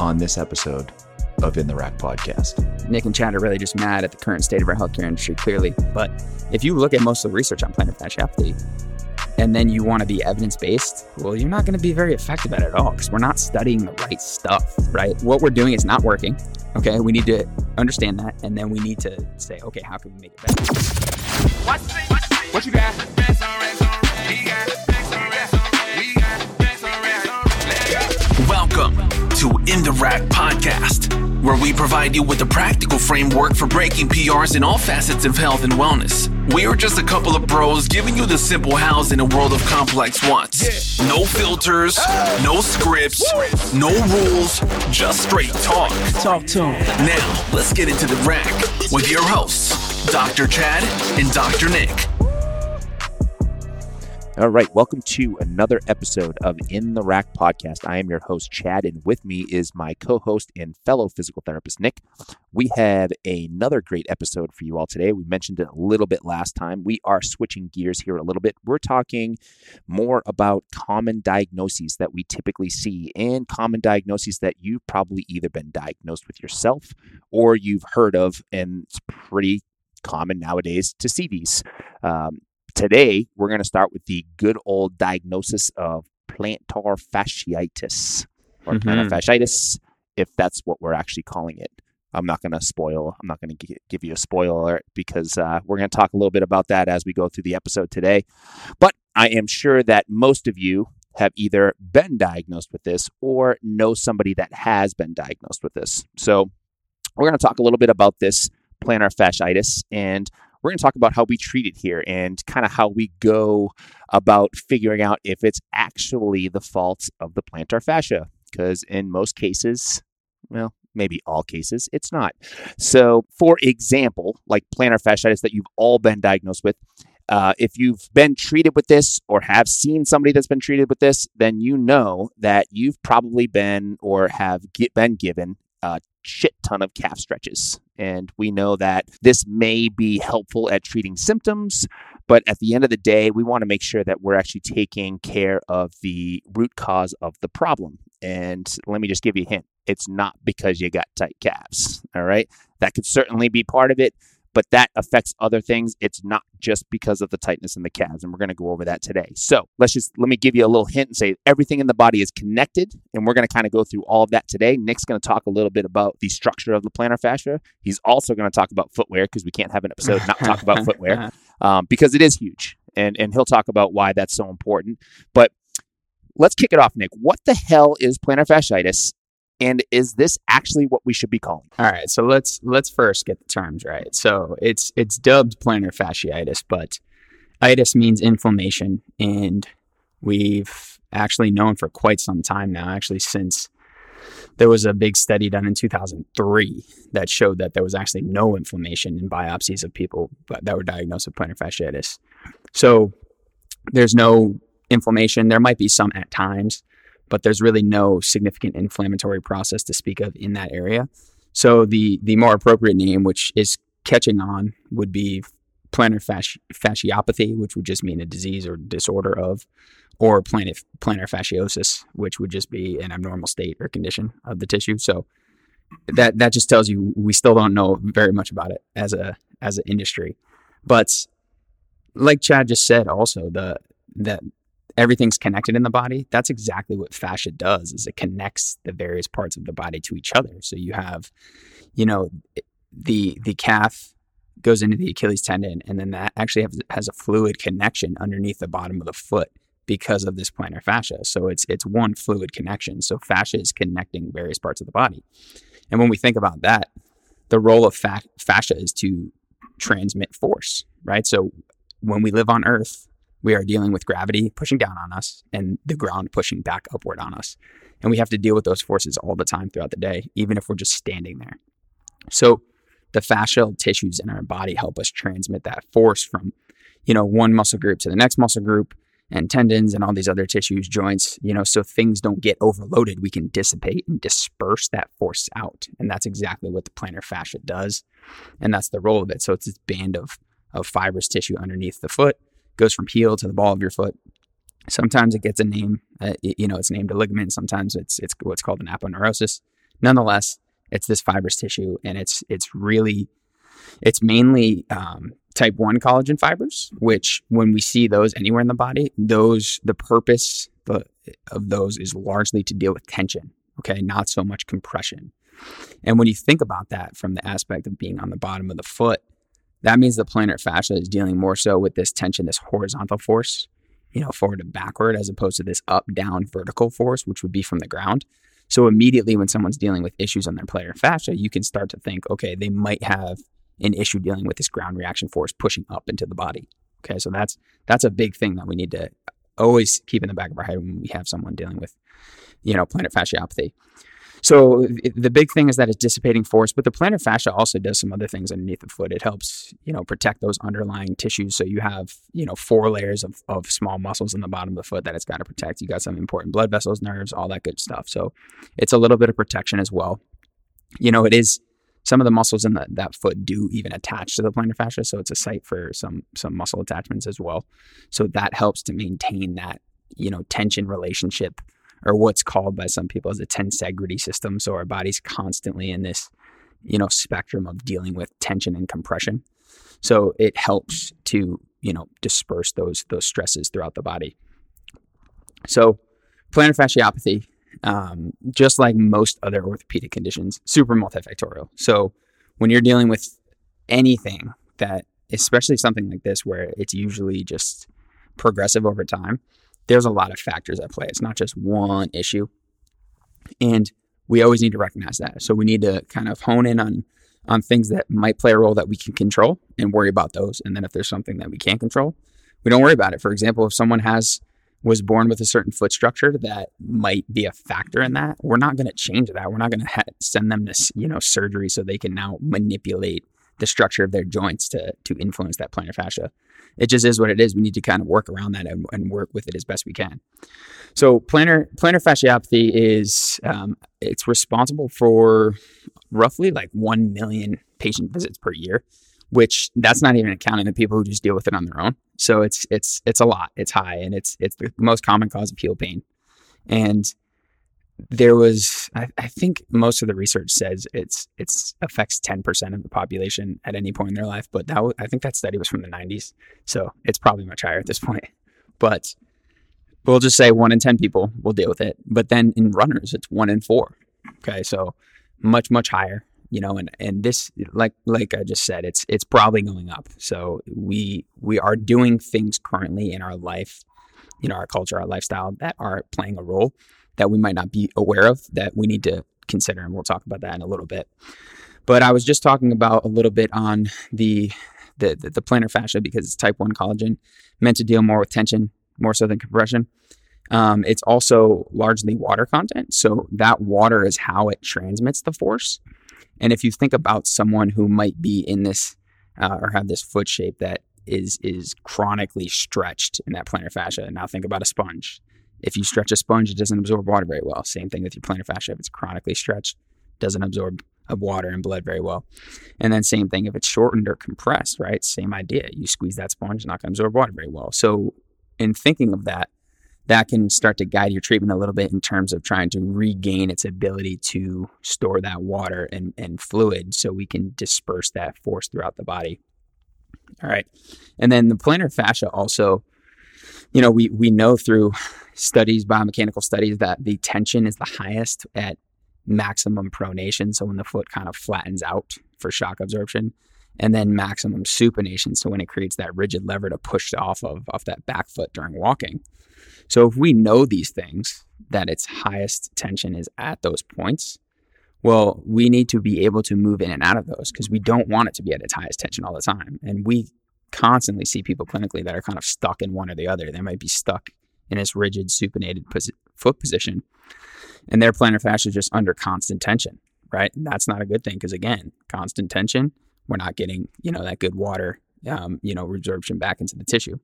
on this episode of In the Rack podcast. Nick and Chad are really just mad at the current state of our healthcare industry, clearly. But if you look at most of the research on plantar fasciopathy, and then you want to be evidence based, well, you're not going to be very effective at it at all because we're not studying the right stuff, right? What we're doing is not working. Okay, we need to understand that, and then we need to say, okay, how can we make it better? What you got? To In the Rack Podcast, where we provide you with a practical framework for breaking PRs in all facets of health and wellness. We are just a couple of bros giving you the simple hows in a world of complex wants. No filters, no scripts, no rules, just straight talk. Talk to him. Now, let's get into the rack with your hosts, Dr. Chad and Dr. Nick. All right, welcome to another episode of In the Rack podcast. I am your host, Chad, and with me is my co host and fellow physical therapist, Nick. We have another great episode for you all today. We mentioned it a little bit last time. We are switching gears here a little bit. We're talking more about common diagnoses that we typically see and common diagnoses that you've probably either been diagnosed with yourself or you've heard of, and it's pretty common nowadays to see these. Um, Today, we're going to start with the good old diagnosis of plantar fasciitis or Mhm. plantar fasciitis, if that's what we're actually calling it. I'm not going to spoil, I'm not going to give you a spoiler because uh, we're going to talk a little bit about that as we go through the episode today. But I am sure that most of you have either been diagnosed with this or know somebody that has been diagnosed with this. So, we're going to talk a little bit about this plantar fasciitis and we're going to talk about how we treat it here and kind of how we go about figuring out if it's actually the fault of the plantar fascia. Because in most cases, well, maybe all cases, it's not. So, for example, like plantar fasciitis that you've all been diagnosed with, uh, if you've been treated with this or have seen somebody that's been treated with this, then you know that you've probably been or have get, been given a shit ton of calf stretches. And we know that this may be helpful at treating symptoms, but at the end of the day, we want to make sure that we're actually taking care of the root cause of the problem. And let me just give you a hint it's not because you got tight calves. All right. That could certainly be part of it, but that affects other things. It's not just because of the tightness in the calves. And we're going to go over that today. So let's just let me give you a little hint and say everything in the body is connected. And we're going to kind of go through all of that today. Nick's going to talk a little bit about the structure of the plantar fascia. He's also going to talk about footwear because we can't have an episode not talk about footwear um, because it is huge. And, and he'll talk about why that's so important. But let's kick it off, Nick. What the hell is plantar fasciitis? And is this actually what we should be calling? All right, so let's let's first get the terms right. So it's it's dubbed plantar fasciitis, but itis means inflammation, and we've actually known for quite some time now, actually since there was a big study done in 2003 that showed that there was actually no inflammation in biopsies of people that were diagnosed with plantar fasciitis. So there's no inflammation. There might be some at times, but there's really no significant inflammatory process to speak of in that area. So the the more appropriate name, which is catching on, would be plantar fasci- fasciopathy, which would just mean a disease or disorder of, or plantar, plantar fasciosis, which would just be an abnormal state or condition of the tissue. So that that just tells you we still don't know very much about it as a as an industry. But like Chad just said, also the that everything's connected in the body. That's exactly what fascia does. Is it connects the various parts of the body to each other. So you have, you know, the the calf goes into the Achilles tendon, and then that actually has, has a fluid connection underneath the bottom of the foot because of this plantar fascia. So it's it's one fluid connection. So fascia is connecting various parts of the body. And when we think about that, the role of fa- fascia is to transmit force, right? So when we live on Earth, we are dealing with gravity pushing down on us and the ground pushing back upward on us. And we have to deal with those forces all the time throughout the day, even if we're just standing there. So the fascial tissues in our body help us transmit that force from, you know, one muscle group to the next muscle group and tendons and all these other tissues, joints, you know, so things don't get overloaded. We can dissipate and disperse that force out. And that's exactly what the plantar fascia does. And that's the role of it. So it's this band of, of fibrous tissue underneath the foot, goes from heel to the ball of your foot. Sometimes it gets a name, uh, you know, it's named a ligament. Sometimes it's, it's what's called an aponeurosis. nonetheless, it's this fibrous tissue, and it's it's really it's mainly um, type one collagen fibers, which when we see those anywhere in the body, those the purpose of those is largely to deal with tension. Okay, not so much compression. And when you think about that from the aspect of being on the bottom of the foot, that means the plantar fascia is dealing more so with this tension, this horizontal force, you know, forward and backward, as opposed to this up down vertical force, which would be from the ground. So immediately when someone's dealing with issues on their plantar fascia, you can start to think, okay, they might have an issue dealing with this ground reaction force pushing up into the body. Okay, so that's that's a big thing that we need to always keep in the back of our head when we have someone dealing with, you know, plantar fasciopathy. So the big thing is that it's dissipating force, but the plantar fascia also does some other things underneath the foot. It helps, you know, protect those underlying tissues. So you have, you know, four layers of, of small muscles in the bottom of the foot that it's got to protect. You got some important blood vessels, nerves, all that good stuff. So it's a little bit of protection as well. You know, it is some of the muscles in the, that foot do even attach to the plantar fascia, so it's a site for some some muscle attachments as well. So that helps to maintain that you know tension relationship, or what's called by some people as a tensegrity system. So our body's constantly in this you know spectrum of dealing with tension and compression. So it helps to you know disperse those those stresses throughout the body. So plantar fasciopathy um, just like most other orthopedic conditions, super multifactorial. So when you're dealing with anything that, especially something like this, where it's usually just progressive over time, there's a lot of factors at play. It's not just one issue. And we always need to recognize that. So we need to kind of hone in on on things that might play a role that we can control and worry about those. And then if there's something that we can't control, we don't worry about it. For example, if someone has was born with a certain foot structure that might be a factor in that, we're not going to change that. We're not going to ha- send them to you know surgery so they can now manipulate the structure of their joints to to influence that plantar fascia. It just is what it is. We need to kind of work around that and, and work with it as best we can. So plantar plantar fasciopathy is um, it's responsible for roughly like one million patient visits per year which that's not even accounting the people who just deal with it on their own. So it's it's it's a lot. It's high, and it's it's the most common cause of heel pain. And there was, I, I think, most of the research says it's it's affects ten percent of the population at any point in their life. But that I think that study was from the '90s, so it's probably much higher at this point. But we'll just say one in ten people will deal with it. But then in runners, it's one in four. Okay, so much much higher you know and and this like like i just said it's it's probably going up so we we are doing things currently in our life you know our culture our lifestyle that are playing a role that we might not be aware of that we need to consider and we'll talk about that in a little bit but i was just talking about a little bit on the the the, the plantar fascia because it's type 1 collagen meant to deal more with tension more so than compression um, it's also largely water content so that water is how it transmits the force and if you think about someone who might be in this uh, or have this foot shape that is is chronically stretched in that plantar fascia, now think about a sponge. If you stretch a sponge, it doesn't absorb water very well. Same thing with your plantar fascia. If it's chronically stretched, doesn't absorb water and blood very well. And then same thing if it's shortened or compressed, right? Same idea. You squeeze that sponge, it's not going to absorb water very well. So in thinking of that, that can start to guide your treatment a little bit in terms of trying to regain its ability to store that water and, and fluid so we can disperse that force throughout the body. All right. And then the plantar fascia also, you know, we, we know through studies, biomechanical studies, that the tension is the highest at maximum pronation. So when the foot kind of flattens out for shock absorption, and then maximum supination. So when it creates that rigid lever to push off of off that back foot during walking. So if we know these things, that its highest tension is at those points, well, we need to be able to move in and out of those because we don't want it to be at its highest tension all the time. And we constantly see people clinically that are kind of stuck in one or the other. They might be stuck in this rigid supinated pos- foot position and their plantar fascia is just under constant tension, right? And that's not a good thing because again, constant tension, we're not getting, you know, that good water, um, you know, resorption back into the tissue.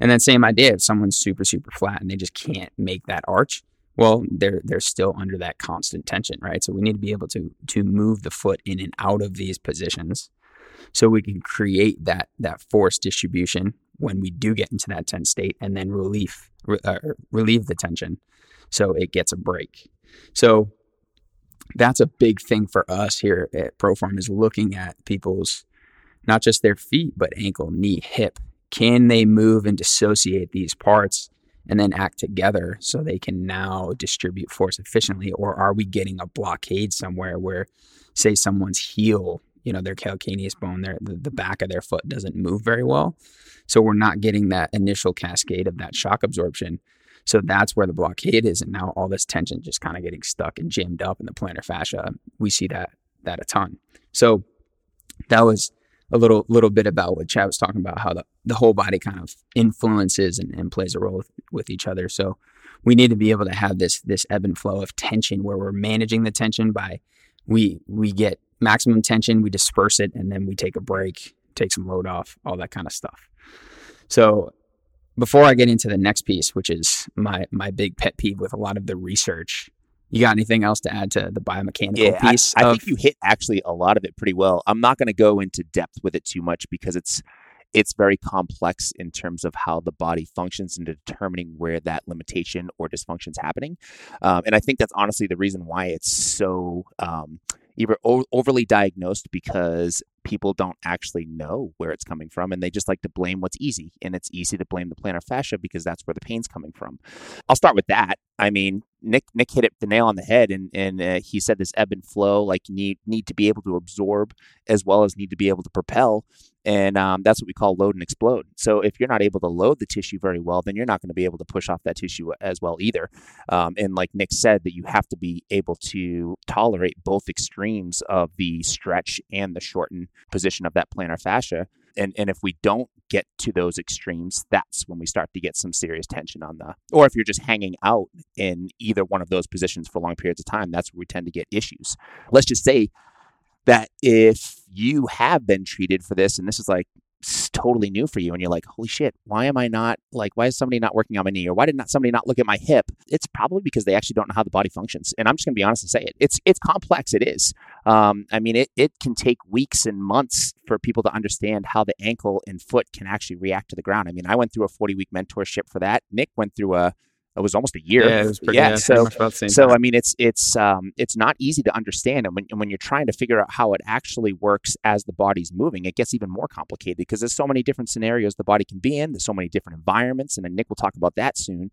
And then same idea, if someone's super, super flat and they just can't make that arch, well, they're they're still under that constant tension, right? So we need to be able to to move the foot in and out of these positions so we can create that that force distribution when we do get into that tense state and then relief uh, relieve the tension so it gets a break. So that's a big thing for us here at Proform is looking at people's not just their feet, but ankle, knee, hip. Can they move and dissociate these parts and then act together so they can now distribute force efficiently? Or are we getting a blockade somewhere where, say, someone's heel, you know, their calcaneus bone, their, the, the back of their foot doesn't move very well? So we're not getting that initial cascade of that shock absorption. So that's where the blockade is. And now all this tension just kind of getting stuck and jammed up in the plantar fascia. We see that that a ton. So that was a little little bit about what Chad was talking about, how the, the whole body kind of influences and, and plays a role with, with each other. So we need to be able to have this this ebb and flow of tension where we're managing the tension by we we get maximum tension, we disperse it, and then we take a break, take some load off, all that kind of stuff. So before I get into the next piece, which is my my big pet peeve with a lot of the research, you got anything else to add to the biomechanical Yeah, I, piece? I of- think you hit actually a lot of it pretty well. I'm not going to go into depth with it too much because it's it's very complex in terms of how the body functions and determining where that limitation or dysfunction is happening. Um, and I think that's honestly the reason why it's so um, either o- overly diagnosed because people don't actually know where it's coming from and they just like to blame what's easy. And it's easy to blame the plantar fascia because that's where the pain's coming from. I'll start with that. I mean, Nick Nick hit it the nail on the head, and and uh, he said this ebb and flow, like you need need to be able to absorb as well as need to be able to propel, and um, that's what we call load and explode. So if you're not able to load the tissue very well, then you're not going to be able to push off that tissue as well either. Um, and like Nick said, that you have to be able to tolerate both extremes of the stretch and the shorten position of that plantar fascia. And, and if we don't get to those extremes, that's when we start to get some serious tension on the, or if you're just hanging out in either one of those positions for long periods of time, that's where we tend to get issues. Let's just say that if you have been treated for this and this is like totally new for you and you're like holy shit why am i not like why is somebody not working on my knee or why did not somebody not look at my hip? It's probably because they actually don't know how the body functions and i'm just going to be honest and say it. It's it's complex it is. Um, i mean it, it can take weeks and months for people to understand how the ankle and foot can actually react to the ground. I mean i went through a 40 week mentorship for that. Nick went through a it was almost a year yeah, it was pretty, yeah pretty so much about the same so time. I mean, it's it's um, it's not easy to understand, and when and when you're trying to figure out how it actually works as the body's moving, it gets even more complicated because there's so many different scenarios the body can be in. There's so many different environments, and then Nick will talk about that soon.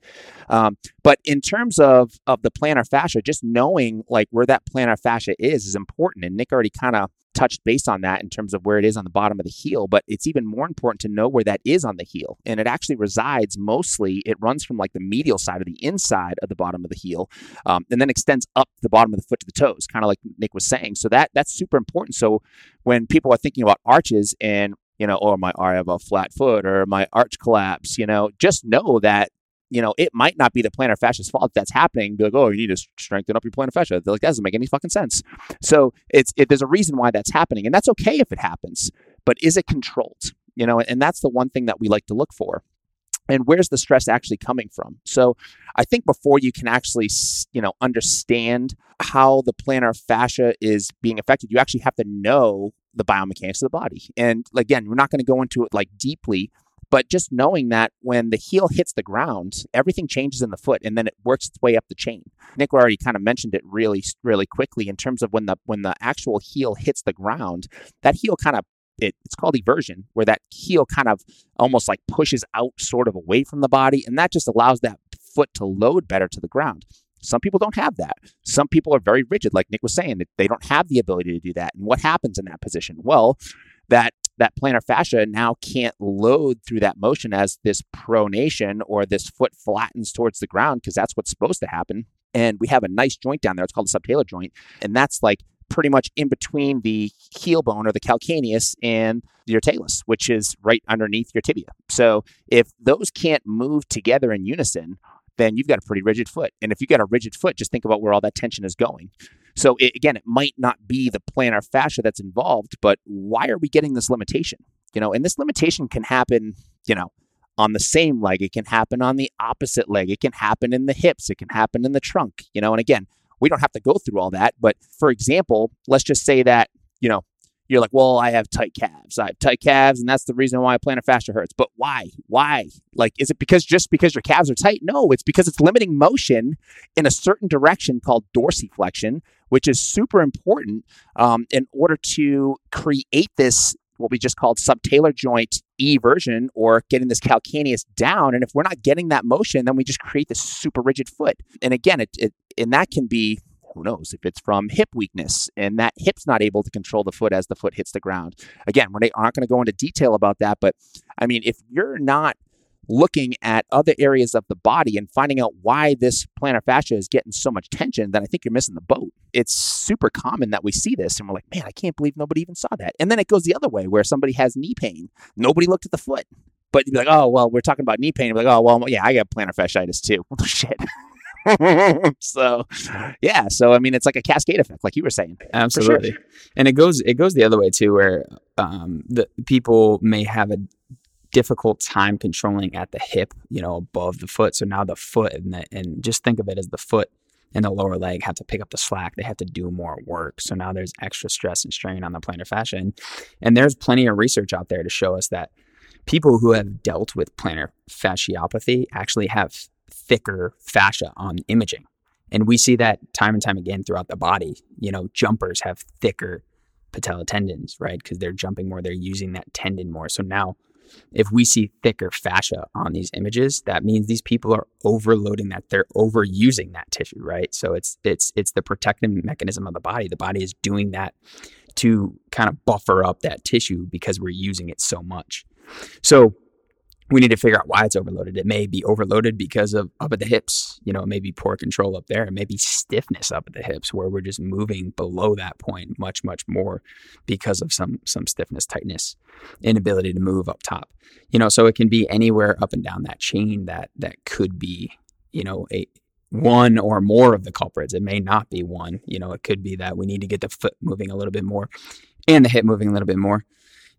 Um, but in terms of of the plantar fascia, just knowing like where that plantar fascia is is important, and Nick already kind of touched base on that in terms of where it is on the bottom of the heel, but it's even more important to know where that is on the heel. And it actually resides mostly, it runs from like the medial side of the inside of the bottom of the heel um, and then extends up the bottom of the foot to the toes, kind of like Nick was saying. So that that's super important. So when people are thinking about arches and you know, or my I have a flat foot or my arch collapse, you know, just know that you know, it might not be the plantar fascia's fault that's happening. Be like, oh, you need to strengthen up your plantar fascia. They're like, that doesn't make any fucking sense. So it's it, there's a reason why that's happening, and that's okay if it happens. But is it controlled? You know, and that's the one thing that we like to look for. And where's the stress actually coming from? So I think before you can actually, you know, understand how the plantar fascia is being affected, you actually have to know the biomechanics of the body. And again, we're not going to go into it like deeply, but just knowing that when the heel hits the ground, everything changes in the foot and then it works its way up the chain. Nick already kind of mentioned it really, really quickly in terms of when the when the actual heel hits the ground, that heel kind of it, it's called eversion, where that heel kind of almost like pushes out sort of away from the body, and that just allows that foot to load better to the ground. Some people don't have that. Some people are very rigid, like Nick was saying, they don't have the ability to do that. And what happens in that position? Well, that that plantar fascia now can't load through that motion as this pronation or this foot flattens towards the ground because that's what's supposed to happen. And we have a nice joint down there. It's called the subtalar joint, and that's like pretty much in between the heel bone or the calcaneus and your talus, which is right underneath your tibia. So if those can't move together in unison, then you've got a pretty rigid foot. And if you've got a rigid foot, just think about where all that tension is going. So it, again, it might not be the plantar fascia that's involved, but why are we getting this limitation? You know, and this limitation can happen, you know, on the same leg. It can happen on the opposite leg. It can happen in the hips. It can happen in the trunk. You know, and again, we don't have to go through all that. But for example, let's just say that, you know, you're like, well, I have tight calves. I have tight calves, and that's the reason why plantar fascia hurts. But why? Why? Like, is it because just because your calves are tight? No, it's because it's limiting motion in a certain direction called dorsiflexion, which is super important um, in order to create this what we just called subtalar joint eversion or getting this calcaneus down. And if we're not getting that motion, then we just create this super rigid foot. And again, it, it and that can be who knows if it's from hip weakness and that hip's not able to control the foot as the foot hits the ground. Again, we're not going to go into detail about that, but I mean, if you're not looking at other areas of the body and finding out why this plantar fascia is getting so much tension, then I think you're missing the boat. It's super common that we see this and we're like, man, I can't believe nobody even saw that. And then it goes the other way where somebody has knee pain. Nobody looked at the foot. But you'd be like, oh, well, we're talking about knee pain. You'd be like, oh, well, yeah, I got plantar fasciitis too. Shit. so yeah so i mean it's like a cascade effect like you were saying absolutely sure. and it goes it goes the other way too where um, the people may have a difficult time controlling at the hip, you know, above the foot. So now the foot and, the, and just think of it as the foot and the lower leg have to pick up the slack. They have to do more work. So now there's extra stress and strain on the plantar fascia. And, and there's plenty of research out there to show us that people who have dealt with plantar fasciopathy actually have thicker fascia on imaging. And we see that time and time again throughout the body. You know, jumpers have thicker patella tendons, right? Because they're jumping more, they're using that tendon more. So now if we see thicker fascia on these images, that means these people are overloading that. They're overusing that tissue, right? So it's it's it's the protective mechanism of the body. The body is doing that to kind of buffer up that tissue because we're using it so much. So we need to figure out why it's overloaded. It may be overloaded because of up at the hips. You know, it may be poor control up there. It may stiffness up at the hips where we're just moving below that point much, much more because of some some stiffness, tightness, inability to move up top. You know, so it can be anywhere up and down that chain that that could be, you know, a one or more of the culprits. It may not be one. You know, it could be that we need to get the foot moving a little bit more and the hip moving a little bit more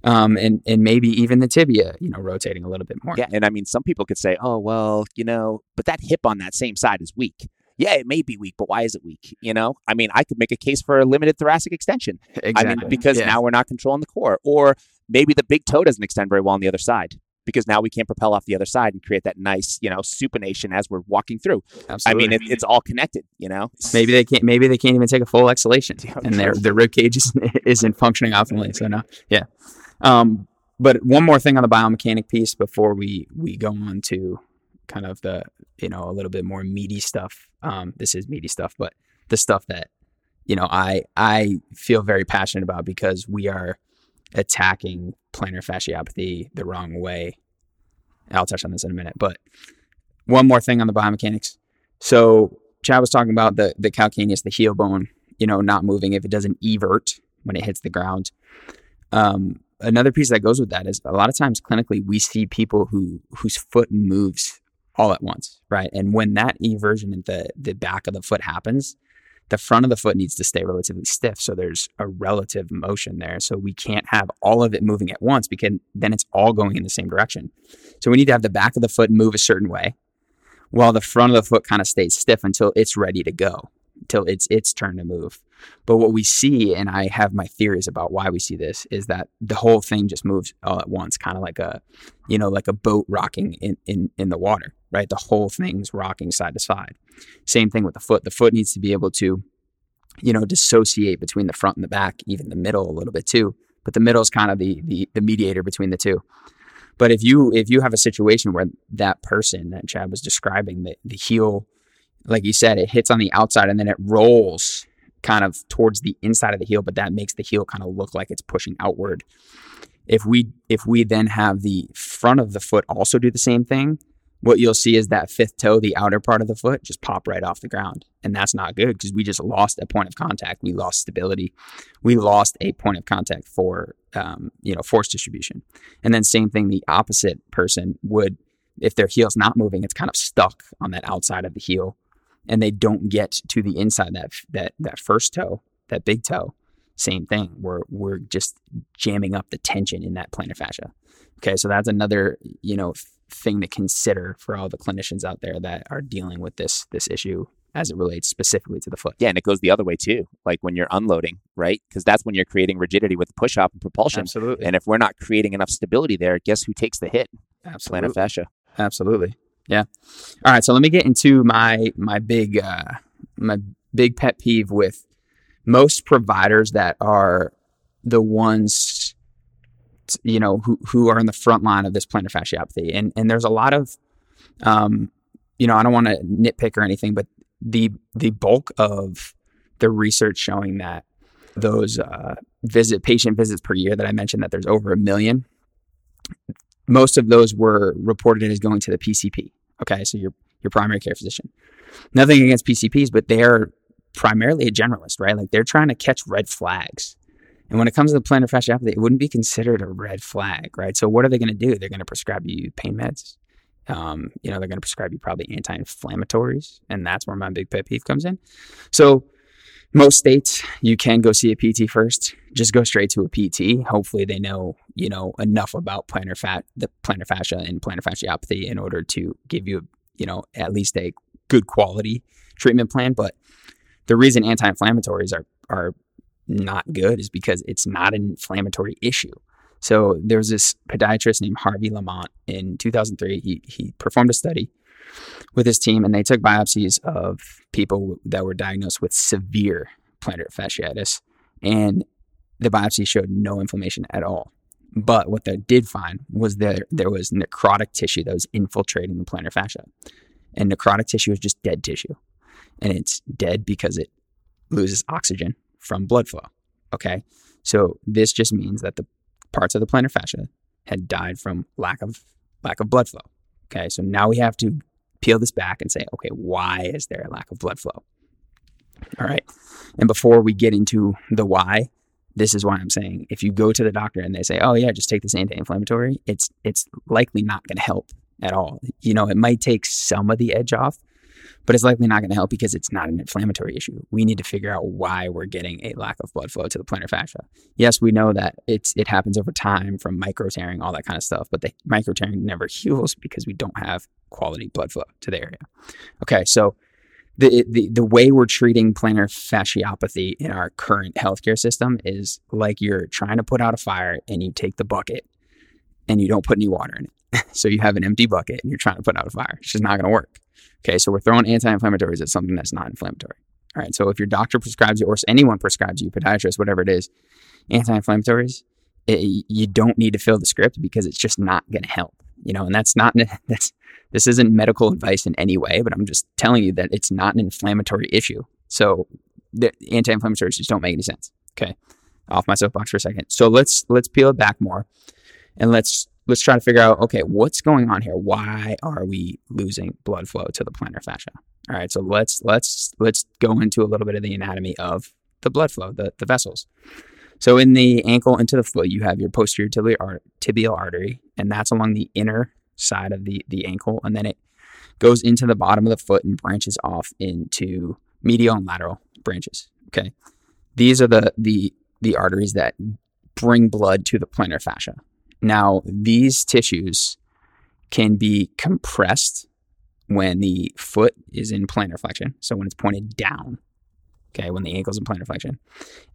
um, and and maybe even the tibia, you know, rotating a little bit more. Yeah, and I mean, some people could say, "Oh, well, you know, but that hip on that same side is weak." Yeah, it may be weak, but why is it weak? You know, I mean, I could make a case for a limited thoracic extension. Exactly. I mean, because yeah. now we're not controlling the core, or maybe the big toe doesn't extend very well on the other side because now we can't propel off the other side and create that nice, you know, supination as we're walking through. Absolutely. I mean, it, it's all connected. You know, maybe they can't. Maybe they can't even take a full exhalation, and their their rib cage is, isn't functioning optimally. So no, yeah. Um, but one more thing on the biomechanic piece before we we go on to kind of the you know a little bit more meaty stuff. Um, this is meaty stuff, but the stuff that you know I I feel very passionate about because we are attacking plantar fasciopathy the wrong way. I'll touch on this in a minute, but one more thing on the biomechanics. So Chad was talking about the the calcaneus, the heel bone, you know, not moving if it doesn't evert when it hits the ground. Um, another piece that goes with that is a lot of times clinically we see people who whose foot moves all at once, right? And when that eversion at the the back of the foot happens, the front of the foot needs to stay relatively stiff. So there's a relative motion there. So we can't have all of it moving at once because then it's all going in the same direction. So we need to have the back of the foot move a certain way while the front of the foot kind of stays stiff until it's ready to go till it's its turn to move. But what we see, and I have my theories about why we see this, is that the whole thing just moves all at once, kind of like a, you know, like a boat rocking in, in, in the water, right? The whole thing's rocking side to side. Same thing with the foot. The foot needs to be able to, you know, dissociate between the front and the back, even the middle a little bit too. But the middle is kind of the, the the mediator between the two. But if you if you have a situation where that person that Chad was describing, the, the heel like you said, it hits on the outside and then it rolls kind of towards the inside of the heel, but that makes the heel kind of look like it's pushing outward. If we if we then have the front of the foot also do the same thing, what you'll see is that fifth toe, the outer part of the foot, just pop right off the ground. And that's not good because we just lost a point of contact. We lost stability. We lost a point of contact for um, you know force distribution. And then same thing, the opposite person would, if their heel's not moving, it's kind of stuck on that outside of the heel and they don't get to the inside that that that first toe, that big toe, same thing. We're we're just jamming up the tension in that plantar fascia. Okay, so that's another you know thing to consider for all the clinicians out there that are dealing with this this issue as it relates specifically to the foot. Yeah, and it goes the other way too. Like when you're unloading, right? Because that's when you're creating rigidity with push up and propulsion. Absolutely. And if we're not creating enough stability there, guess who takes the hit? Absolutely. Plantar fascia. Absolutely. Yeah. All right. So let me get into my my big uh, my big pet peeve with most providers that are the ones you know who who are in the front line of this plantar fasciopathy and and there's a lot of um you know I don't want to nitpick or anything but the the bulk of the research showing that those uh, visit patient visits per year that I mentioned that there's over a million most of those were reported as going to the PCP okay so your your primary care physician nothing against PCPs but they're primarily a generalist right like they're trying to catch red flags and when it comes to the plantar fasciopathy, it wouldn't be considered a red flag, right? So what are they going to do? They're going to prescribe you pain meds. Um, you know, they're going to prescribe you probably anti-inflammatories, and that's where my big pet peeve comes in. So most states, you can go see a PT first. Just go straight to a PT. Hopefully, they know you know enough about plantar fat, the plantar fascia, and plantar fasciopathy in order to give you you know at least a good quality treatment plan. But the reason anti-inflammatories are are not good is because it's not an inflammatory issue. So there was this podiatrist named Harvey Lemont in 2003. He, he performed a study with his team and they took biopsies of people that were diagnosed with severe plantar fasciitis. And the biopsy showed no inflammation at all. But what they did find was that there was necrotic tissue that was infiltrating the plantar fascia. And necrotic tissue is just dead tissue. And it's dead because it loses oxygen from blood flow. Okay. So this just means that the parts of the plantar fascia had died from lack of lack of blood flow. Okay. So now we have to peel this back and say, okay, why is there a lack of blood flow? All right. And before we get into the why, this is why I'm saying if you go to the doctor and they say, "Oh yeah, just take this anti-inflammatory," it's it's likely not going to help at all. You know, it might take some of the edge off, but it's likely not going to help because it's not an inflammatory issue. We need to figure out why we're getting a lack of blood flow to the plantar fascia. Yes, we know that it's it happens over time from micro tearing, all that kind of stuff, but the micro tearing never heals because we don't have quality blood flow to the area. Okay, so the, the the way we're treating plantar fasciopathy in our current healthcare system is like you're trying to put out a fire and you take the bucket and you don't put any water in it. so you have an empty bucket and you're trying to put out a fire. It's just not going to work. Okay, so we're throwing anti-inflammatories at something that's not inflammatory. All right, so if your doctor prescribes you, or anyone prescribes you, podiatrist, whatever it is, anti-inflammatories, eh, it, you don't need to fill the script because it's just not going to help. You know, and that's not that's this isn't medical advice in any way, but I'm just telling you that it's not an inflammatory issue. So the anti-inflammatories just don't make any sense. Okay, off my soapbox for a second. So let's let's peel it back more, and let's let's try to figure out okay, what's going on here? Why are we losing blood flow to the plantar fascia? All right, so let's let's let's go into a little bit of the anatomy of the blood flow, the, the vessels. So in the ankle into the foot, you have your posterior tibial, tibial artery, and that's along the inner side of the, the ankle. And then it goes into the bottom of the foot and branches off into medial and lateral branches. Okay. These are the the the arteries that bring blood to the plantar fascia. Now, these tissues can be compressed when the foot is in plantar flexion. So when it's pointed down, okay, when the ankle's in plantar flexion.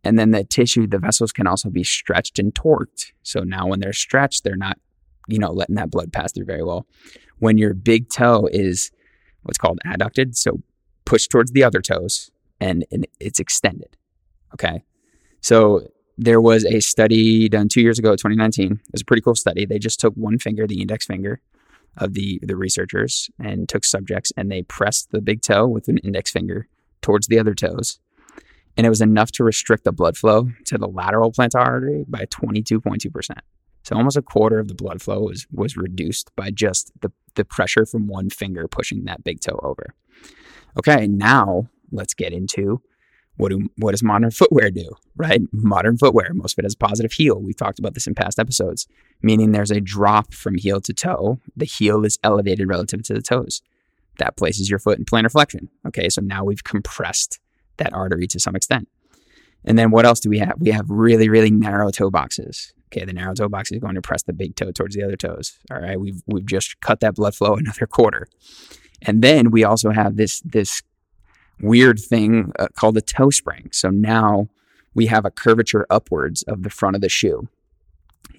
And then the tissue, the vessels can also be stretched and torqued. So now when they're stretched, they're not, you know, letting that blood pass through very well. When your big toe is what's called adducted, so pushed towards the other toes and, and it's extended. Okay. So there was a study done two years ago, 2019. It was a pretty cool study. They just took one finger, the index finger of the, the researchers, and took subjects and they pressed the big toe with an index finger towards the other toes. And it was enough to restrict the blood flow to the lateral plantar artery by 22.2%. So almost a quarter of the blood flow was, was reduced by just the, the pressure from one finger pushing that big toe over. Okay, now let's get into what do what does modern footwear do right? Modern footwear most of it has a positive heel. We've talked about this in past episodes meaning there's a drop from heel to toe. The heel is elevated relative to the toes. That places your foot in plantar flexion. Okay so now we've compressed that artery to some extent. And then what else do we have? We have really really narrow toe boxes. Okay the narrow toe box is going to press the big toe towards the other toes. All right we've we've just cut that blood flow another quarter. And then we also have this this weird thing uh, called a toe spring. So now we have a curvature upwards of the front of the shoe,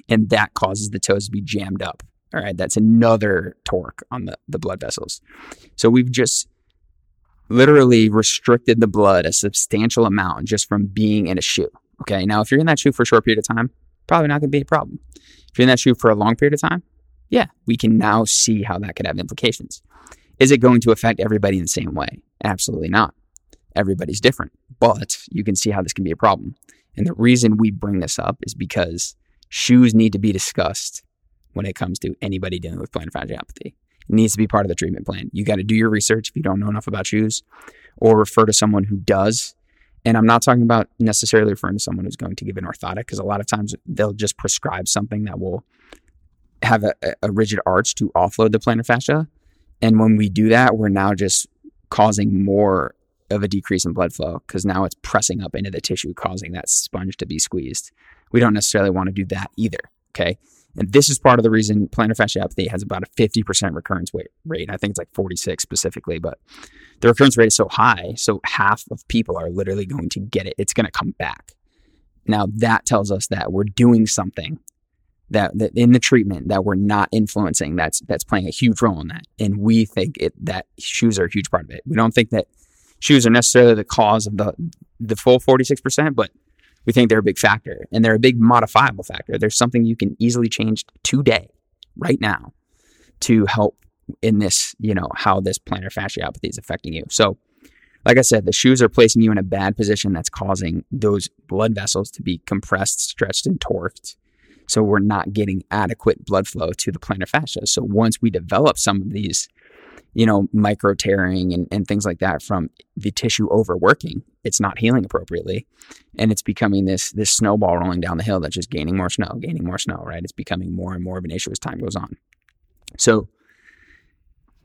and that causes the toes to be jammed up. All right, that's another torque on the, the blood vessels. So we've just literally restricted the blood a substantial amount just from being in a shoe. Okay. Now, if you're in that shoe for a short period of time, probably not going to be a problem. If you're in that shoe for a long period of time, yeah, we can now see how that could have implications. Is it going to affect everybody in the same way? Absolutely not. Everybody's different, but you can see how this can be a problem. And the reason we bring this up is because shoes need to be discussed when it comes to anybody dealing with plantar fasciopathy. It needs to be part of the treatment plan. You got to do your research if you don't know enough about shoes, or refer to someone who does. And I'm not talking about necessarily referring to someone who's going to give an orthotic because a lot of times they'll just prescribe something that will have a, a rigid arch to offload the plantar fascia. And when we do that, we're now just causing more of a decrease in blood flow because now it's pressing up into the tissue, causing that sponge to be squeezed. We don't necessarily want to do that either. Okay. And this is part of the reason plantar fasciopathy has about a 50% recurrence rate. I think it's like 46 specifically, but the recurrence rate is so high. So half of people are literally going to get it. It's going to come back. Now that tells us that we're doing something that, that in the treatment that we're not influencing that's that's playing a huge role in that. And we think it that shoes are a huge part of it. We don't think that shoes are necessarily the cause of the the full 46%, but we think they're a big factor and they're a big modifiable factor. There's something you can easily change today, right now, to help in this, you know, how this plantar fasciopathy is affecting you. So, like I said, the shoes are placing you in a bad position that's causing those blood vessels to be compressed, stretched, and torqued. So we're not getting adequate blood flow to the plantar fascia. So once we develop some of these you know, micro tearing and, and things like that from the tissue overworking. It's not healing appropriately. And it's becoming this this snowball rolling down the hill that's just gaining more snow, gaining more snow, right? It's becoming more and more of an issue as time goes on. So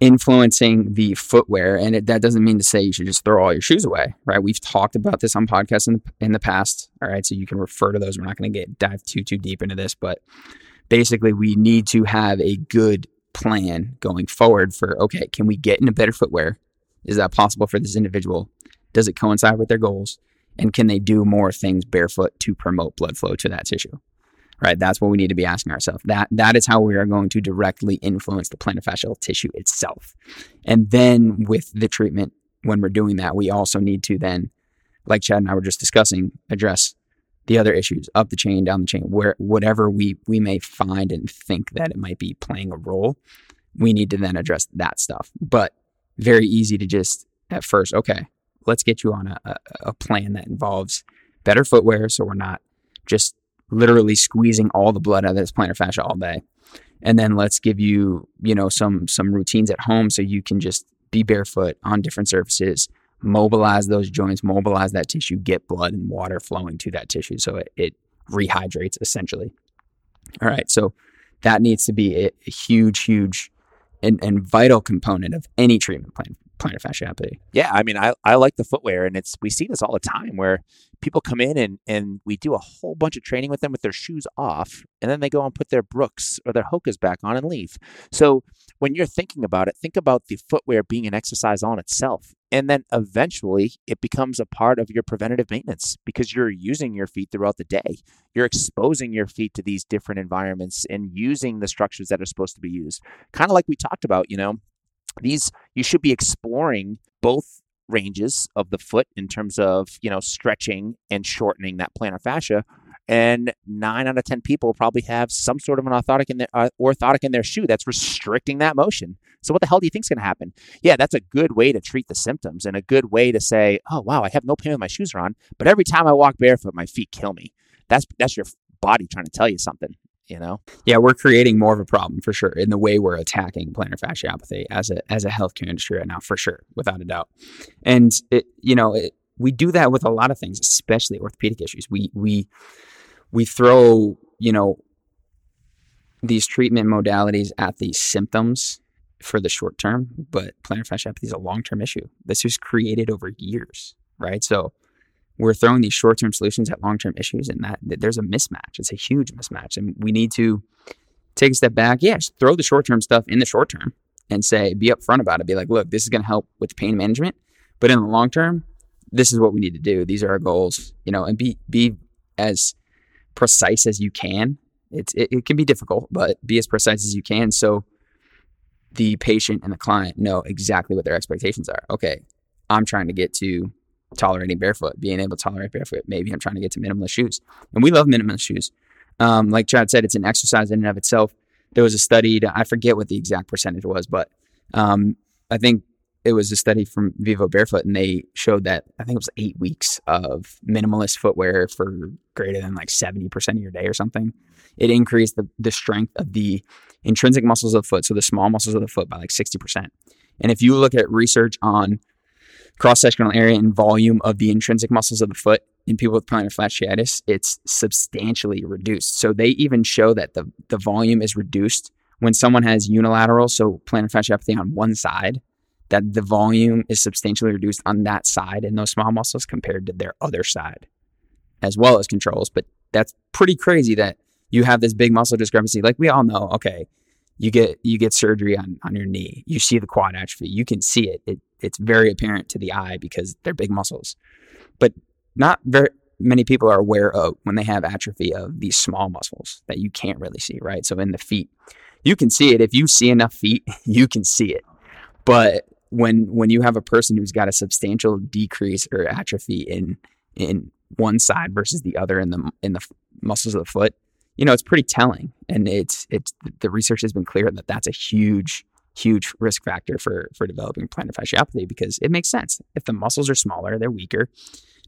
influencing the footwear, and it, that doesn't mean to say you should just throw all your shoes away, right? We've talked about this on podcasts in the, in the past, all right? So you can refer to those. We're not going to get dive too too deep into this, but basically we need to have a good plan going forward for okay, can we get into better footwear? Is that possible for this individual? Does it coincide with their goals? And can they do more things barefoot to promote blood flow to that tissue? Right, that's what we need to be asking ourselves. That that is how we are going to directly influence the plantar fascial tissue itself. And then with the treatment, when we're doing that, we also need to then, like Chad and I were just discussing, address the other issues up the chain, down the chain, where whatever we we may find and think that it might be playing a role, we need to then address that stuff. But very easy to just at first, okay, let's get you on a, a, a plan that involves better footwear, so we're not just literally squeezing all the blood out of this plantar fascia all day. And then let's give you, you know, some some routines at home so you can just be barefoot on different surfaces, mobilize those joints, mobilize that tissue, get blood and water flowing to that tissue so it, it rehydrates essentially. All right, so that needs to be a, a huge, huge and, and, vital component of any treatment plan plantar fasciopathy. Yeah, I mean, I, I like the footwear, and it's we see this all the time where people come in and and we do a whole bunch of training with them with their shoes off, and then they go and put their Brooks or their Hokas back on and leave. So when you're thinking about it, think about the footwear being an exercise on itself. And then eventually it becomes a part of your preventative maintenance because you're using your feet throughout the day. You're exposing your feet to these different environments and using the structures that are supposed to be used. Kind of like we talked about, you know, these you should be exploring both ranges of the foot in terms of you know stretching and shortening that plantar fascia and nine out of ten people probably have some sort of an orthotic in their uh, orthotic in their shoe that's restricting that motion. So what the hell do you think is going to happen? Yeah that's a good way to treat the symptoms and a good way to say oh wow i have no pain with my shoes are on but every time i walk barefoot my feet kill me. That's that's your body trying to tell you something you know? Yeah, we're creating more of a problem for sure in the way we're attacking plantar fasciopathy as a as a healthcare industry right now, for sure, without a doubt. And it, you know, it, we do that with a lot of things, especially orthopedic issues. We we we throw, you know, these treatment modalities at these symptoms for the short term, but plantar fasciopathy is a long term issue. This was created over years, right? So we're throwing these short-term solutions at long-term issues and that, that, there's a mismatch. It's a huge mismatch and we need to take a step back yes throw the short-term stuff in the short term and say be upfront about it be like look this is going to help with pain management but in the long term this is what we need to do. These are our goals you know and be be as precise as you can. It's it, it can be difficult but be as precise as you can so the patient and the client know exactly what their expectations are. Okay I'm trying to get to tolerating barefoot, being able to tolerate barefoot. Maybe I'm trying to get to minimalist shoes. And we love minimalist shoes. Um, like Chad said, it's an exercise in and of itself. There was a study, to, I forget what the exact percentage was, but um, I think it was a study from Vivo Barefoot, and they showed that I think it was eight weeks of minimalist footwear for greater than like 70% of your day or something. It increased the, the strength of the intrinsic muscles of the foot, so the small muscles of the foot, by like 60%. And if you look at research on cross sectional area and volume of the intrinsic muscles of the foot in people with plantar fasciitis, it's substantially reduced. So they even show that the, the volume is reduced when someone has unilateral, so plantar fasciopathy on one side, that the volume is substantially reduced on that side in those small muscles compared to their other side, as well as controls. But that's pretty crazy that you have this big muscle discrepancy. Like we all know, okay, you get you get surgery on, on your knee, you see the quad atrophy, you can see it. it. It's very apparent to the eye because they're big muscles. But not very many people are aware of when they have atrophy of these small muscles that you can't really see, right? So in the feet, you can see it. If you see enough feet, you can see it. But when when you have a person who's got a substantial decrease or atrophy in in one side versus the other in the in the muscles of the foot, you know, it's pretty telling. And it's it's the research has been clear that that's a huge huge risk factor for for developing plantar fasciopathy because it makes sense. If the muscles are smaller, they're weaker.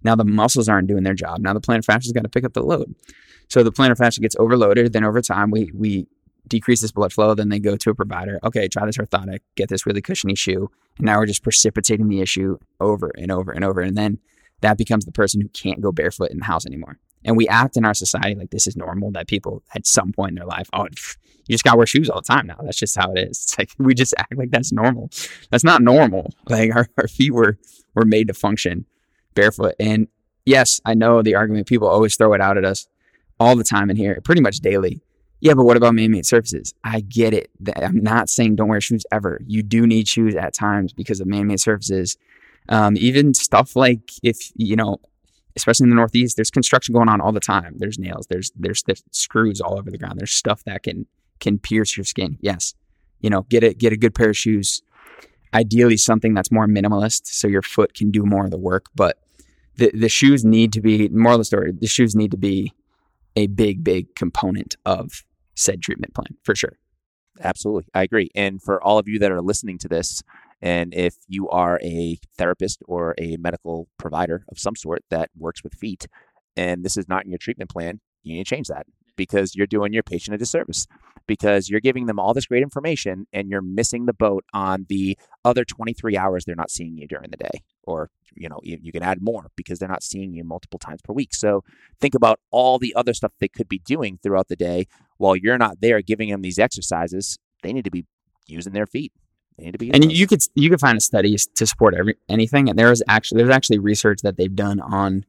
Now the muscles aren't doing their job. Now the plantar fascia's got to pick up the load. So the plantar fascia gets overloaded. Then over time, we we decrease this blood flow. Then they go to a provider. Okay, try this orthotic. Get this really cushiony shoe. And now we're just precipitating the issue over and over and over. And then that becomes the person who can't go barefoot in the house anymore. And we act in our society like this is normal. That people at some point in their life, oh, you just got to wear shoes all the time now. That's just how it is. It's like we just act like that's normal. That's not normal. Like our, our feet were were made to function barefoot. And yes, I know the argument people always throw it out at us all the time in here, pretty much daily. Yeah, but what about man-made surfaces? I get it. I'm not saying don't wear shoes ever. You do need shoes at times because of man-made surfaces. Um, even stuff like if you know, especially in the Northeast, there's construction going on all the time. There's nails. There's there's, screws all over the ground. There's stuff that can can pierce your skin. Yes, you know, get a get a good pair of shoes. Ideally, something that's more minimalist, so your foot can do more of the work. But the the shoes need to be moral of the story. The shoes need to be a big big component of said treatment plan for sure. Absolutely, I agree. And for all of you that are listening to this, and if you are a therapist or a medical provider of some sort that works with feet, and this is not in your treatment plan, you need to change that because you're doing your patient a disservice because you're giving them all this great information and you're missing the boat on the other 23 hours they're not seeing you during the day or you know you, you, can add more because they're not seeing you multiple times per week. So think about all the other stuff they could be doing throughout the day while you're not there giving them these exercises they need to be using their feet they need to be and you could you could find a study to support every anything and there is actually there's actually research that they've done on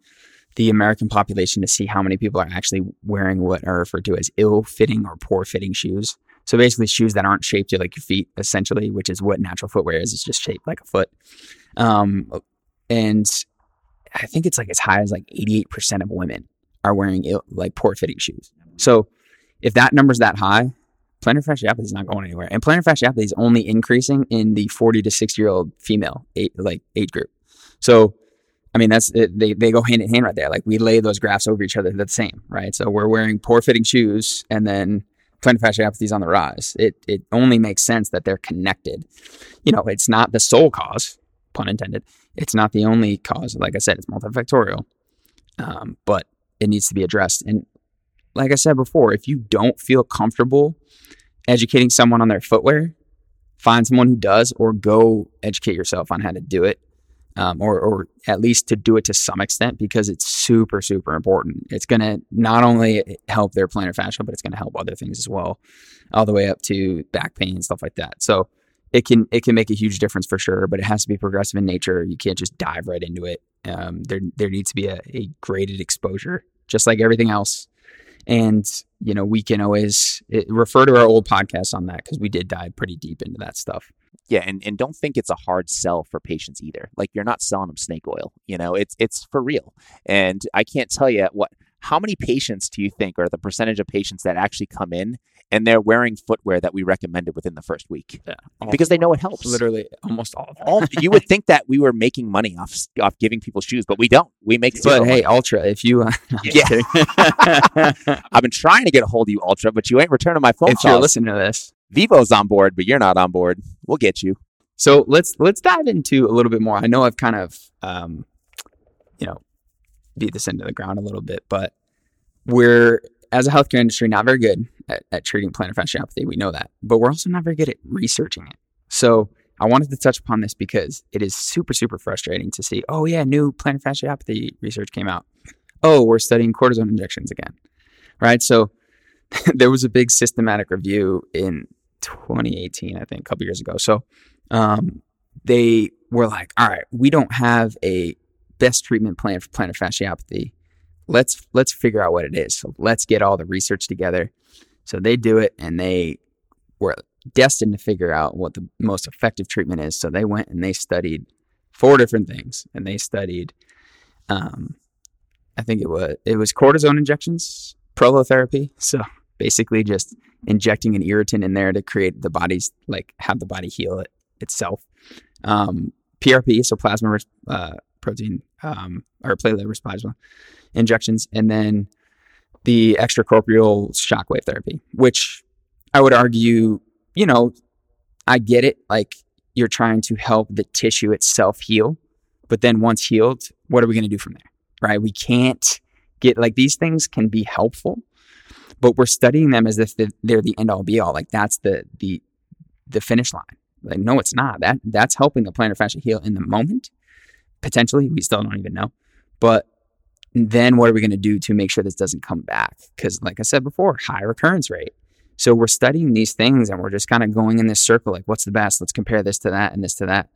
the American population to see how many people are actually wearing what are referred to as ill fitting or poor fitting shoes. So basically, shoes that aren't shaped to like your feet, essentially, which is what natural footwear is. It's just shaped like a foot. Um, and I think it's like as high as like 88% of women are wearing Ill, like poor fitting shoes. So if that number's that high, plantar fasciopathy is not going anywhere. And plantar fasciopathy is only increasing in the 40 to 60 year old female age, like age group. So I mean, that's they they go hand in hand right there. Like we lay those graphs over each other, they're the same, right? So we're wearing poor fitting shoes, and then plantar fasciopathy is on the rise. It it only makes sense that they're connected. You know, it's not the sole cause, pun intended. It's not the only cause. Like I said, it's multifactorial, um, but it needs to be addressed. And like I said before, if you don't feel comfortable educating someone on their footwear, find someone who does, or go educate yourself on how to do it um, or, or at least to do it to some extent because it's super, super important. It's going to not only help their plantar fascia, but it's going to help other things as well, all the way up to back pain and stuff like that. So it can it can make a huge difference for sure, but it has to be progressive in nature. You can't just dive right into it. Um, there there needs to be a, a graded exposure, just like everything else. And you know we can always eh, refer to our old podcast on that because we did dive pretty deep into that stuff. Yeah and, and don't think it's a hard sell for patients either. Like you're not selling them snake oil you know? It's it's for real. And i can't tell you what how many patients do you think or the percentage of patients that actually come in and they're wearing footwear that we recommended within the first week Yeah. because they know it helps. literally almost all of them. All, you would think that we were making money off off giving people shoes, but we don't. We make zero But hey, money. Altra, if you, uh, I'm just Yeah. kidding. I've been trying to get a hold of you, Altra, but you ain't returning my phone if you're calls. listening to this, Vivo's on board, but you're not on board. We'll get you. So let's let's dive into a little bit more. I know I've kind of um, you know beat this into the ground a little bit, but we're as a healthcare industry not very good at, at treating plantar fasciopathy. We know that, but we're also not very good at researching it. So I wanted to touch upon this because it is super super frustrating to see. Oh yeah, new plantar fasciopathy research came out. Oh, we're studying cortisone injections again, right? So there was a big systematic review in 2018, I think, a couple years ago. So um, they were like, all right, we don't have a best treatment plan for plantar fasciopathy. Let's let's figure out what it is. So let's get all the research together. So they do it, and they were destined to figure out what the most effective treatment is. So they went and they studied four different things, and they studied, um, I think it was it was cortisone injections, prolotherapy. So basically, just injecting an irritant in there to create the body's like have the body heal it itself. Um, PRP, so plasma uh, protein um, or platelet plasma injections, and then the extracorporeal shockwave therapy, which I would argue, you know, I get it. Like you're trying to help the tissue itself heal, but then once healed, what are we going to do from there? Right? We can't get like these things can be helpful, but we're studying them as if they're the end all be all. Like that's the the the finish line. Like no, it's not. That that's helping the plantar fascia heal in the moment. Potentially, we still don't even know. But then what are we going to do to make sure this doesn't come back? Because, like I said before, high recurrence rate. So we're studying these things and we're just kind of going in this circle like, what's the best? Let's compare this to that and this to that.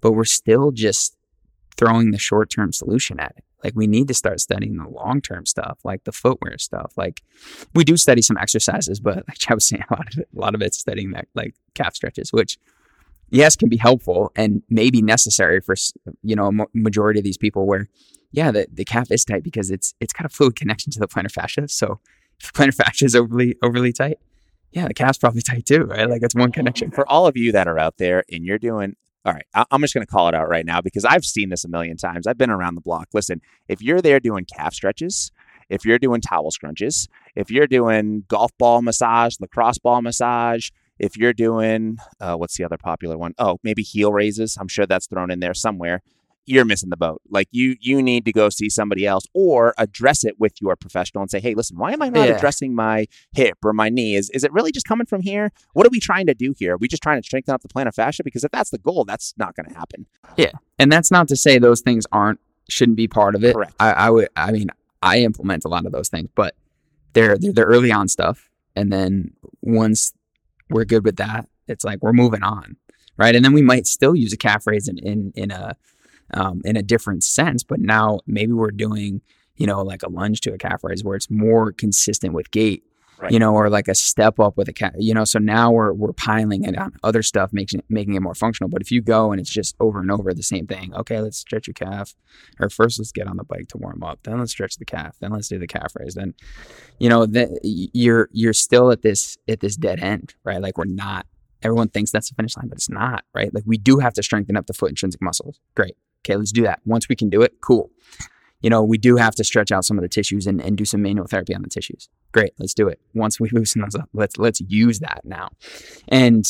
But we're still just throwing the short term solution at it. Like we need to start studying the long term stuff, like the footwear stuff. Like we do study some exercises, but like I was saying, a lot of it, a lot of it's studying that like calf stretches, which yes can be helpful and maybe necessary for you know a majority of these people where yeah the, the calf is tight because it's it's got a fluid connection to the plantar fascia so if the plantar fascia is overly overly tight yeah the calf's probably tight too right like it's one connection For all of you that are out there and you're doing, all right, I'm just going to call it out right now because I've seen this a million times. I've been around the block. Listen, if you're there doing calf stretches, if you're doing towel scrunches, if you're doing golf ball massage, lacrosse ball massage, if you're doing, uh, what's the other popular one? Oh, maybe heel raises. I'm sure that's thrown in there somewhere. You're missing the boat. Like you, you need to go see somebody else or address it with your professional and say, "Hey, listen, why am I not Yeah. addressing my hip or my knee? Is is it really just coming from here? What are we trying to do here? Are we just trying to strengthen up the plantar fascia? Because if that's the goal, that's not going to happen. Yeah, and that's not to say those things aren't shouldn't be part of it Correct. I, I would i mean i implement a lot of those things but they're they're the early on stuff and then once we're good with that. It's like we're moving on right? And then we might still use a calf raise in in, in a um, in a different sense but now maybe we're doing you know like a lunge to a calf raise where it's more consistent with gait Right. you know or like a step up with a calf you know so now we're we're piling it on other stuff making it making it more functional. But if you go and it's just over and over the same thing okay let's stretch your calf. Or first let's get on the bike to warm up. Then let's stretch the calf. Then let's do the calf raise. Then you know that you're you're still at this at this dead end right? Like we're not everyone thinks that's the finish line but it's not right? Like we do have to strengthen up the foot intrinsic muscles. Great. Okay let's do that. Once we can do it cool. You know we do have to stretch out some of the tissues and, and do some manual therapy on the tissues great let's do it once we loosen those up let's let's use that now and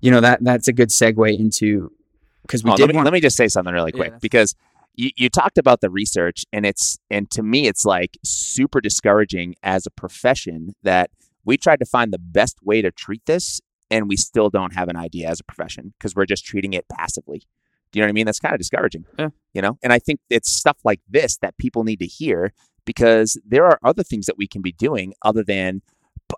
you know that that's a good segue into because we Oh, did let, me, want let me just say something really quick that's- because you, you talked about the research and it's and to me it's like super discouraging as a profession that we tried to find the best way to treat this and we still don't have an idea as a profession because we're just treating it passively. Do you know what I mean? That's kind of discouraging. Yeah. You know, and I think it's stuff like this that people need to hear because there are other things that we can be doing other than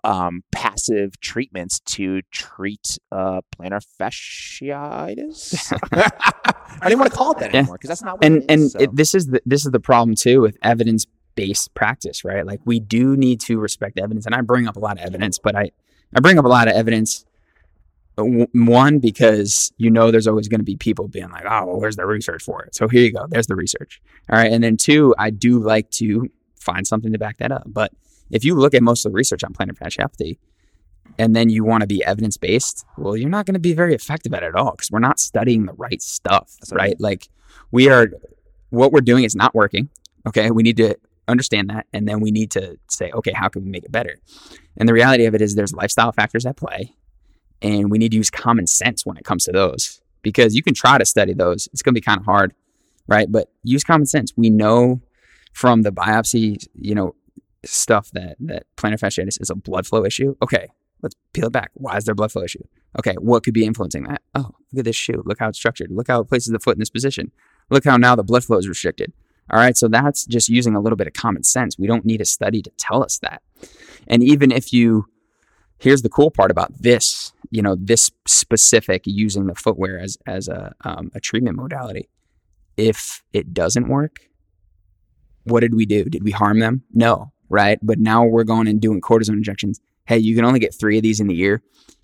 um, passive treatments to treat uh, plantar fasciitis. I don't want to call it that Yeah. anymore because that's not what and it is. and so. it, this is the this is the problem too with evidence based practice right like we do need to respect evidence and i bring up a lot of evidence but i i bring up a lot of evidence w- one because you know there's always going to be people being like oh well where's the research for it so here you go there's the research all right and then two i do like to find something to back that up but if you look at most of the research on plantar fasciopathy and then you want to be evidence based, well, you're not going to be very effective at it at all because we're not studying the right stuff, That's right? Like we are, what we're doing is not working. Okay, we need to understand that, and then we need to say, okay, how can we make it better? And the reality of it is, there's lifestyle factors at play, and we need to use common sense when it comes to those because you can try to study those. It's going to be kind of hard, right? But use common sense. We know from the biopsy, you know, stuff that that plantar fasciitis is a blood flow issue. Okay, let's peel it back. Why is there a blood flow issue? Okay, what could be influencing that? Oh, look at this shoe. Look how it's structured. Look how it places the foot in this position. Look how now the blood flow is restricted. All right, so that's just using a little bit of common sense. We don't need a study to tell us that. And even if you, here's the cool part about this, you know, this specific using the footwear as as a um, a treatment modality. If it doesn't work, what did we do? Did we harm them? No, right? But now we're going and doing cortisone injections. Hey, you can only get three of these in the year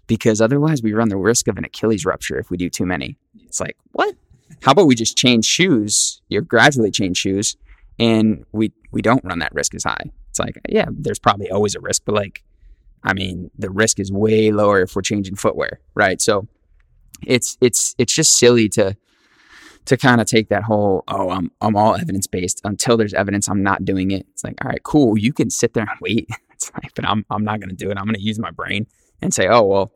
because otherwise we run the risk of an Achilles rupture if we do too many. It's like, what? How about we just change shoes? You gradually change shoes and we we don't run that risk as high. It's like, yeah, there's probably always a risk, but like I mean, the risk is way lower if we're changing footwear, right? So it's it's it's just silly to to kind of take that whole oh I'm I'm all evidence based until there's evidence I'm not doing it. It's like all right, cool. You can sit there and wait. It's like, but I'm I'm not going to do it. I'm going to use my brain and say, oh well,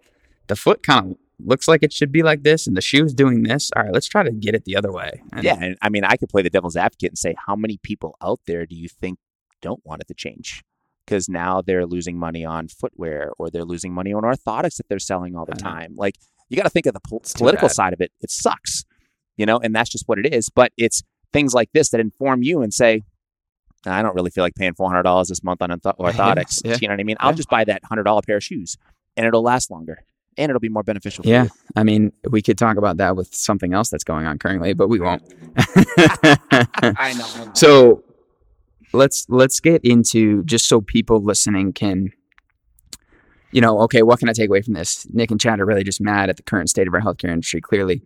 the foot kind of looks like it should be like this, and the shoe's doing this. All right, let's try to get it the other way. And Yeah, and I mean, I could play the devil's advocate and say, how many people out there do you think don't want it to change? Because now they're losing money on footwear or they're losing money on orthotics that they're selling all the know. time. Like, you got to think of the too political side of it. It sucks, you know, and that's just what it is. But it's things like this that inform you and say, I don't really feel like paying four hundred dollars this month on orthotics. yeah, You know what I mean? I'll yeah. just buy that hundred dollar pair of shoes, and it'll last longer, and it'll be more beneficial. For Yeah, you. I mean, we could talk about that with something else that's going on currently, but we won't. I know. so let's let's get into just so people listening can you know okay what can i take away from this? Nick and chad are really just mad at the current state of our healthcare industry clearly.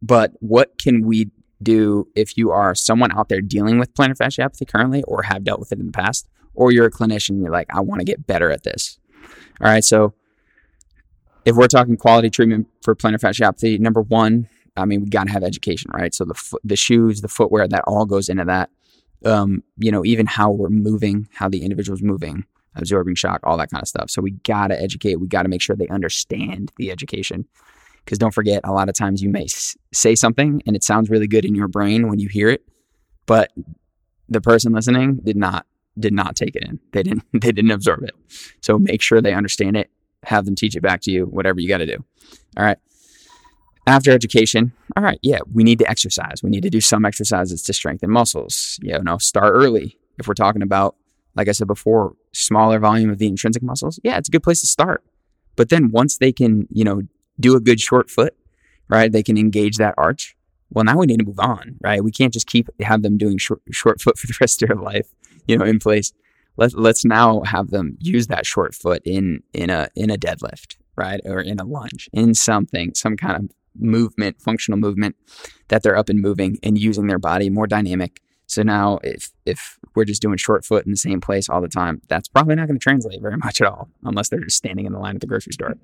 But what can we do if you are someone out there dealing with plantar fasciopathy currently or have dealt with it in the past or you're a clinician you're like i want to get better at this. All right so if we're talking quality treatment for plantar fasciopathy number one i mean we got to have education right? So the the shoes the footwear that all goes into that um, you know, even how we're moving, how the individual's moving, absorbing shock, all that kind of stuff. So we got to educate. We got to make sure they understand the education. Because don't forget, a lot of times you may s- say something and it sounds really good in your brain when you hear it, but the person listening did not did not take it in. They didn't they didn't absorb it. So make sure they understand it. Have them teach it back to you. Whatever you got to do. All right. After education, all right, yeah, we need to exercise. We need to do some exercises to strengthen muscles. You know, start early. If we're talking about, like I said before, smaller volume of the intrinsic muscles, yeah, it's a good place to start. But then once they can, you know, do a good short foot, right? They can engage that arch. Well, now we need to move on, right? We can't just keep have them doing short, short foot for the rest of their life, you know, in place. Let, let's now have them use that short foot in in a in a deadlift, right, or in a lunge, in something, some kind of movement, functional movement that they're up and moving and using their body more dynamic. So now if if we're just doing short foot in the same place all the time, that's probably not going to translate very much at all unless they're just standing in the line at the grocery store.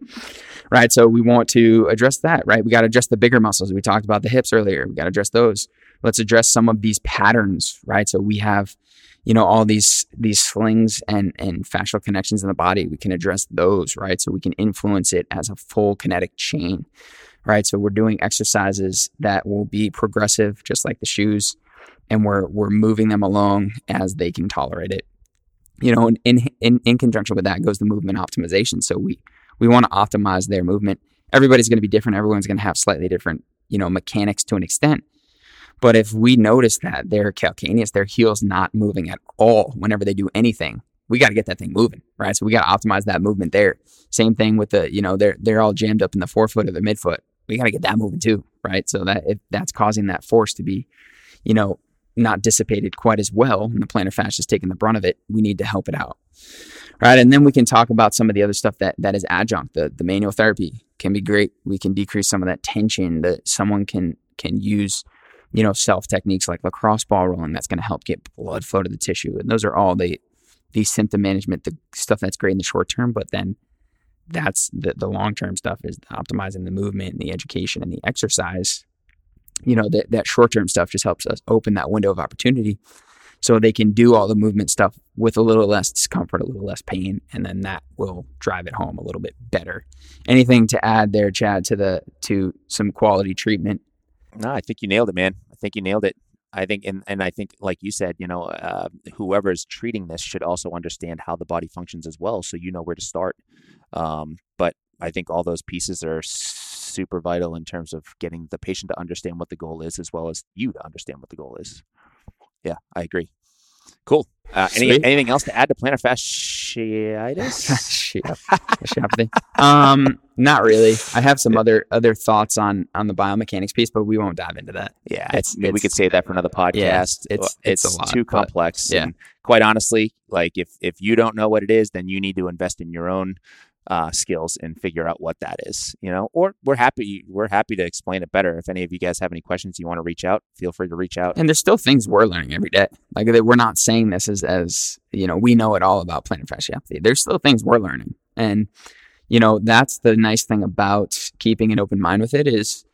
Right? So we want to address that, right? We got to address the bigger muscles. We talked about the hips earlier. We got to address those. Let's address some of these patterns, right? So we have you know all these these slings and and fascial connections in the body we can address those right so we can influence it as a full kinetic chain right so we're doing exercises that will be progressive just like the shoes and we're we're moving them along as they can tolerate it you know in in, in conjunction with that goes the movement optimization so we we want to optimize their movement everybody's going to be different everyone's going to have slightly different you know mechanics to an extent but if we notice that their calcaneus, their heel's not moving at all whenever they do anything, we got to get that thing moving, right? So we got to optimize that movement there. Same thing with the, you know, they're they're all jammed up in the forefoot or the midfoot. We got to get that moving too, right? So that if that's causing that force to be, you know, not dissipated quite as well, and the plantar fascia is taking the brunt of it, we need to help it out, right? And then we can talk about some of the other stuff that that is adjunct. The the manual therapy can be great. We can decrease some of that tension that someone can can use you know, self techniques like lacrosse ball rolling that's going to help get blood flow to the tissue. And those are all the the symptom management, the stuff that's great in the short term, but then that's the, the long term stuff is optimizing the movement and the education and the exercise. You know, that, that short term stuff just helps us open that window of opportunity so they can do all the movement stuff with a little less discomfort, a little less pain, and then that will drive it home a little bit better. Anything to add there, Chad, to the to some quality treatment? No, I think you nailed it, man. I think you nailed it. I think, and, and I think, like you said, you know, uh, whoever is treating this should also understand how the body functions as well, so you know where to start. Um, but I think all those pieces are super vital in terms of getting the patient to understand what the goal is, as well as you to understand what the goal is. Yeah, I agree. Cool. Uh, any, anything else to add to plantar fasciitis? Um, not really. I have some other other thoughts on on the biomechanics piece, but we won't dive into that. Yeah, it's, it's we could save that for another podcast. Yeah, it's it's, it's lot, too complex. yeah. And quite honestly, like if if you don't know what it is, then you need to invest in your own uh, skills and figure out what that is, you know. Or we're happy we're happy to explain it better. If any of you guys have any questions, you want to reach out, feel free to reach out. And there's still things we're learning every day. Like we're not saying this as as you know we know it all about plantar fasciopathy. There's still things we're learning, and you know that's the nice thing about keeping an open mind with it is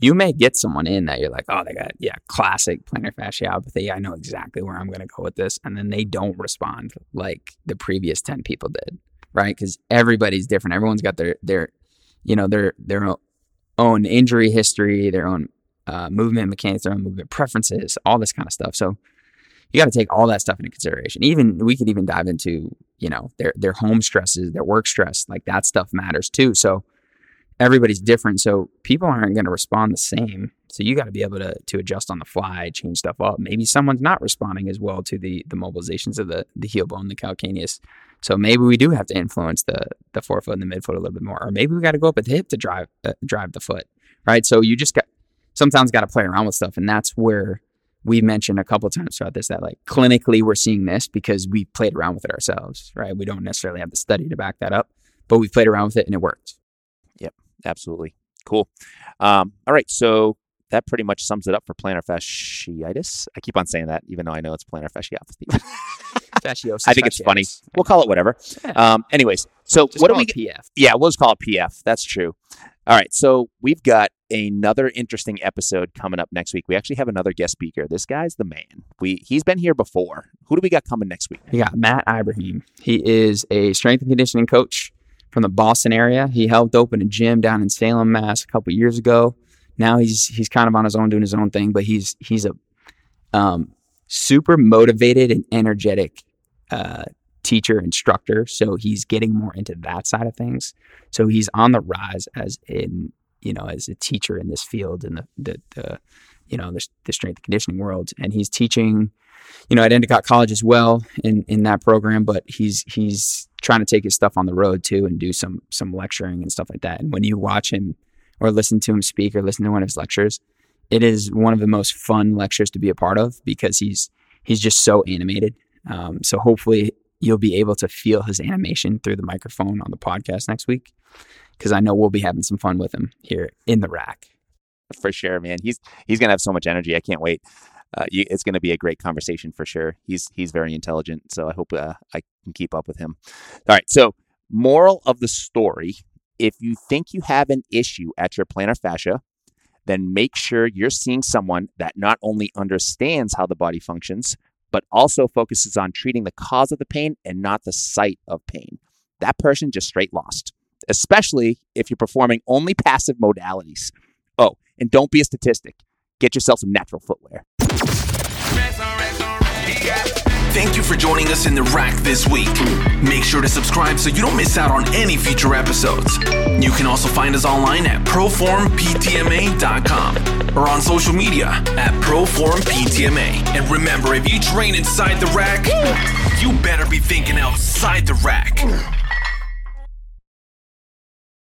you may get someone in that you're like, oh, they got yeah, classic plantar fasciopathy. I know exactly where I'm going to go with this, and then they don't respond like the previous ten people did right? Because everybody's different. Everyone's got their their you know their their own injury history, their own uh, movement mechanics, their own movement preferences, all this kind of stuff. So you got to take all that stuff into consideration. Even we could even dive into you know their their home stresses, their work stress, like that stuff matters too. So everybody's different. So people aren't going to respond the same. So you got to be able to to adjust on the fly, change stuff up. Maybe someone's not responding as well to the the mobilizations of the the heel bone, the calcaneus. So maybe we do have to influence the the forefoot and the midfoot a little bit more, or maybe we got to go up at the hip to drive uh, drive the foot, right? So you just got sometimes got to play around with stuff, and that's where we mentioned a couple times throughout this that like clinically we're seeing this because we played around with it ourselves, right? We don't necessarily have the study to back that up, but we played around with it and it worked. Yep, absolutely. Cool. Um, all right, so that pretty much sums it up for plantar fasciitis. I keep on saying that, even though I know it's plantar fasciopathy. Fasciosis. I think it's funny. We'll call it whatever. Um, anyways, so Just what do call we? it PF? Yeah, we'll just call it PF. That's true. All right, so we've got another interesting episode coming up next week. We actually have another guest speaker. This guy's the man. We he's been here before. Who do we got coming next week? We got Matt Ibrahim. He is a strength and conditioning coach from the Boston area. He helped open a gym down in Salem, Mass, a couple years ago. Now he's he's kind of on his own doing his own thing, but he's he's a um, super motivated and energetic uh, teacher instructor. So he's getting more into that side of things. So he's on the rise as in you know as a teacher in this field in the the, the you know the, the strength and conditioning world, and he's teaching you know at Endicott College as well in in that program. But he's he's trying to take his stuff on the road too and do some some lecturing and stuff like that. And when you watch him or listen to him speak or listen to one of his lectures, it is one of the most fun lectures to be a part of because he's he's just so animated. Um, so hopefully you'll be able to feel his animation through the microphone on the podcast next week because I know we'll be having some fun with him here in the rack. For sure, man. He's he's gonna have so much energy. I can't wait. Uh, you, it's going to be a great conversation for sure. He's he's very intelligent, so I hope uh, I can keep up with him. All right. So, moral of the story: If you think you have an issue at your plantar fascia, then make sure you're seeing someone that not only understands how the body functions, but also focuses on treating the cause of the pain and not the site of pain. That person just straight lost, especially if you're performing only passive modalities. Oh, and don't be a statistic. Get yourself some natural footwear. Thank you for joining us in the rack this week. Make sure to subscribe so you don't miss out on any future episodes. You can also find us online at proformptma.com or on social media at proformptma. And remember, if you train inside the rack, you better be thinking outside the rack.